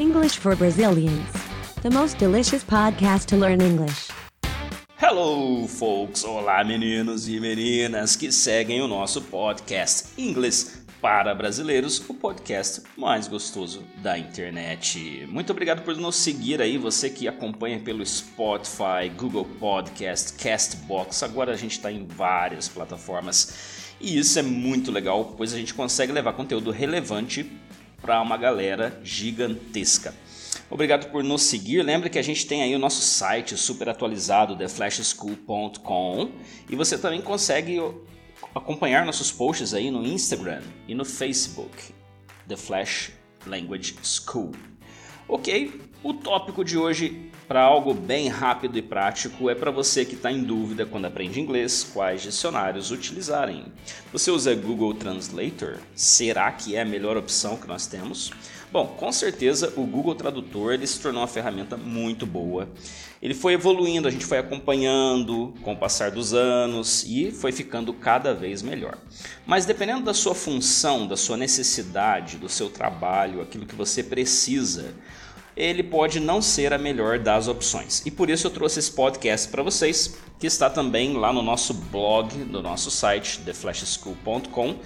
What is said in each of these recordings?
English for Brazilians. The most delicious podcast to learn English. Hello, folks! Olá, meninos e meninas que seguem o nosso podcast Inglês para Brasileiros, o podcast mais gostoso da internet. Muito obrigado por nos seguir aí, você que acompanha pelo Spotify, Google Podcast, Castbox. Agora a gente está em várias plataformas e isso é muito legal, pois a gente consegue levar conteúdo relevante para uma galera gigantesca. Obrigado por nos seguir. Lembra que a gente tem aí o nosso site super atualizado, theflashschool.com, e você também consegue acompanhar nossos posts aí no Instagram e no Facebook, The Flash Language School. Ok, o tópico de hoje, para algo bem rápido e prático, é para você que está em dúvida quando aprende inglês quais dicionários utilizarem. Você usa Google Translator? Será que é a melhor opção que nós temos? Bom, com certeza o Google Tradutor ele se tornou uma ferramenta muito boa. Ele foi evoluindo, a gente foi acompanhando com o passar dos anos e foi ficando cada vez melhor. Mas dependendo da sua função, da sua necessidade, do seu trabalho, aquilo que você precisa, ele pode não ser a melhor das opções. E por isso eu trouxe esse podcast para vocês, que está também lá no nosso blog, no nosso site, theflashschool.com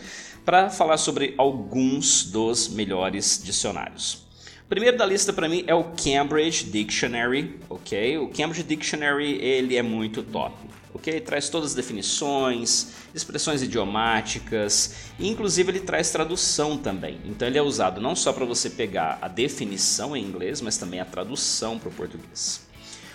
para falar sobre alguns dos melhores dicionários. Primeiro da lista para mim é o Cambridge Dictionary, ok? O Cambridge Dictionary ele é muito top, ok? Traz todas as definições, expressões idiomáticas, e inclusive ele traz tradução também. Então ele é usado não só para você pegar a definição em inglês, mas também a tradução para o português.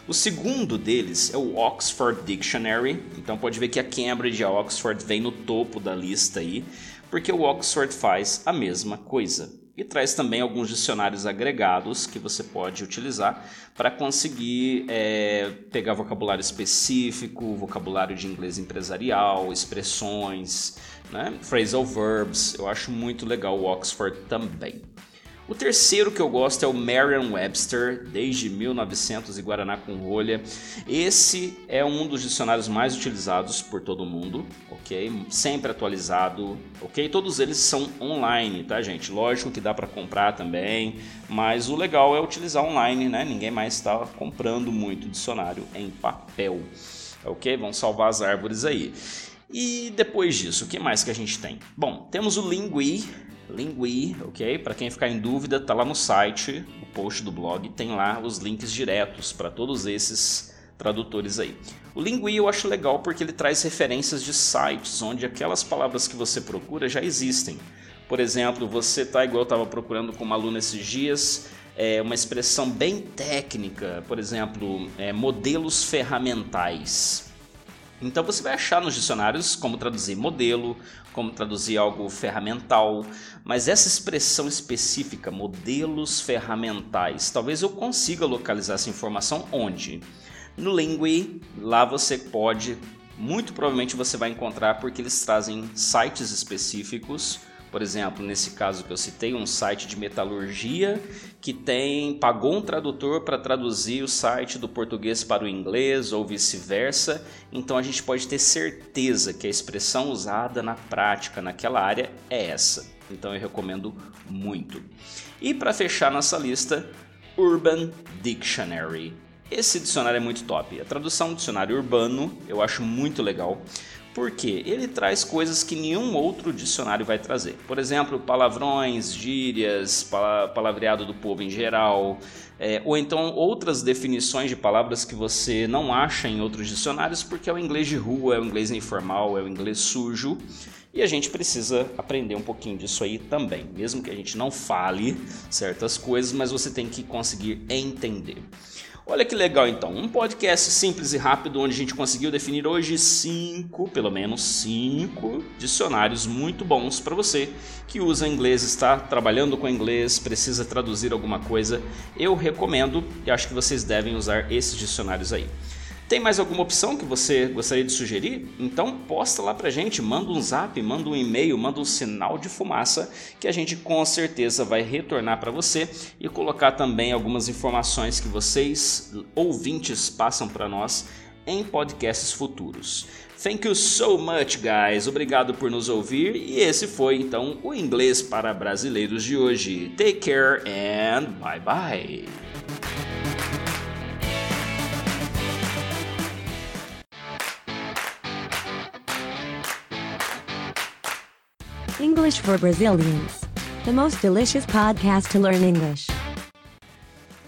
O segundo deles é o Oxford Dictionary. Então pode ver que a Cambridge e a Oxford vem no topo da lista aí, porque o Oxford faz a mesma coisa. E traz também alguns dicionários agregados que você pode utilizar para conseguir é, pegar vocabulário específico, vocabulário de inglês empresarial, expressões, né? phrasal verbs. Eu acho muito legal o Oxford também. O terceiro que eu gosto é o Merriam-Webster, desde 1900 e Guaraná com rolha. Esse é um dos dicionários mais utilizados por todo mundo, ok? Sempre atualizado, ok? Todos eles são online, tá, gente? Lógico que dá para comprar também, mas o legal é utilizar online, né? Ninguém mais está comprando muito dicionário em papel, ok? Vamos salvar as árvores aí. E depois disso, o que mais que a gente tem? Bom, temos o Lingui, Lingui, ok? Para quem ficar em dúvida, tá lá no site, o post do blog, tem lá os links diretos para todos esses tradutores aí. O Lingui eu acho legal porque ele traz referências de sites onde aquelas palavras que você procura já existem. Por exemplo, você tá igual eu estava procurando com uma aluna esses dias, é, uma expressão bem técnica, por exemplo, é, modelos ferramentais. Então você vai achar nos dicionários como traduzir modelo, como traduzir algo ferramental, mas essa expressão específica, modelos ferramentais, talvez eu consiga localizar essa informação onde? No Lingui, lá você pode, muito provavelmente você vai encontrar porque eles trazem sites específicos por exemplo, nesse caso que eu citei, um site de metalurgia que tem pagou um tradutor para traduzir o site do português para o inglês ou vice-versa. Então a gente pode ter certeza que a expressão usada na prática naquela área é essa. Então eu recomendo muito. E para fechar nossa lista, Urban Dictionary. Esse dicionário é muito top. A tradução dicionário urbano eu acho muito legal. Porque ele traz coisas que nenhum outro dicionário vai trazer. Por exemplo, palavrões, gírias, palavreado do povo em geral, é, ou então outras definições de palavras que você não acha em outros dicionários, porque é o inglês de rua, é o inglês informal, é o inglês sujo. E a gente precisa aprender um pouquinho disso aí também, mesmo que a gente não fale certas coisas, mas você tem que conseguir entender. Olha que legal então, um podcast simples e rápido onde a gente conseguiu definir hoje cinco, pelo menos cinco dicionários muito bons para você que usa inglês, está trabalhando com inglês, precisa traduzir alguma coisa. Eu recomendo e acho que vocês devem usar esses dicionários aí. Tem mais alguma opção que você gostaria de sugerir? Então posta lá pra gente, manda um zap, manda um e-mail, manda um sinal de fumaça que a gente com certeza vai retornar para você e colocar também algumas informações que vocês ouvintes passam para nós em podcasts futuros. Thank you so much, guys. Obrigado por nos ouvir. E esse foi então o inglês para brasileiros de hoje. Take care and bye bye. English for Brazilians. The most delicious podcast to learn English.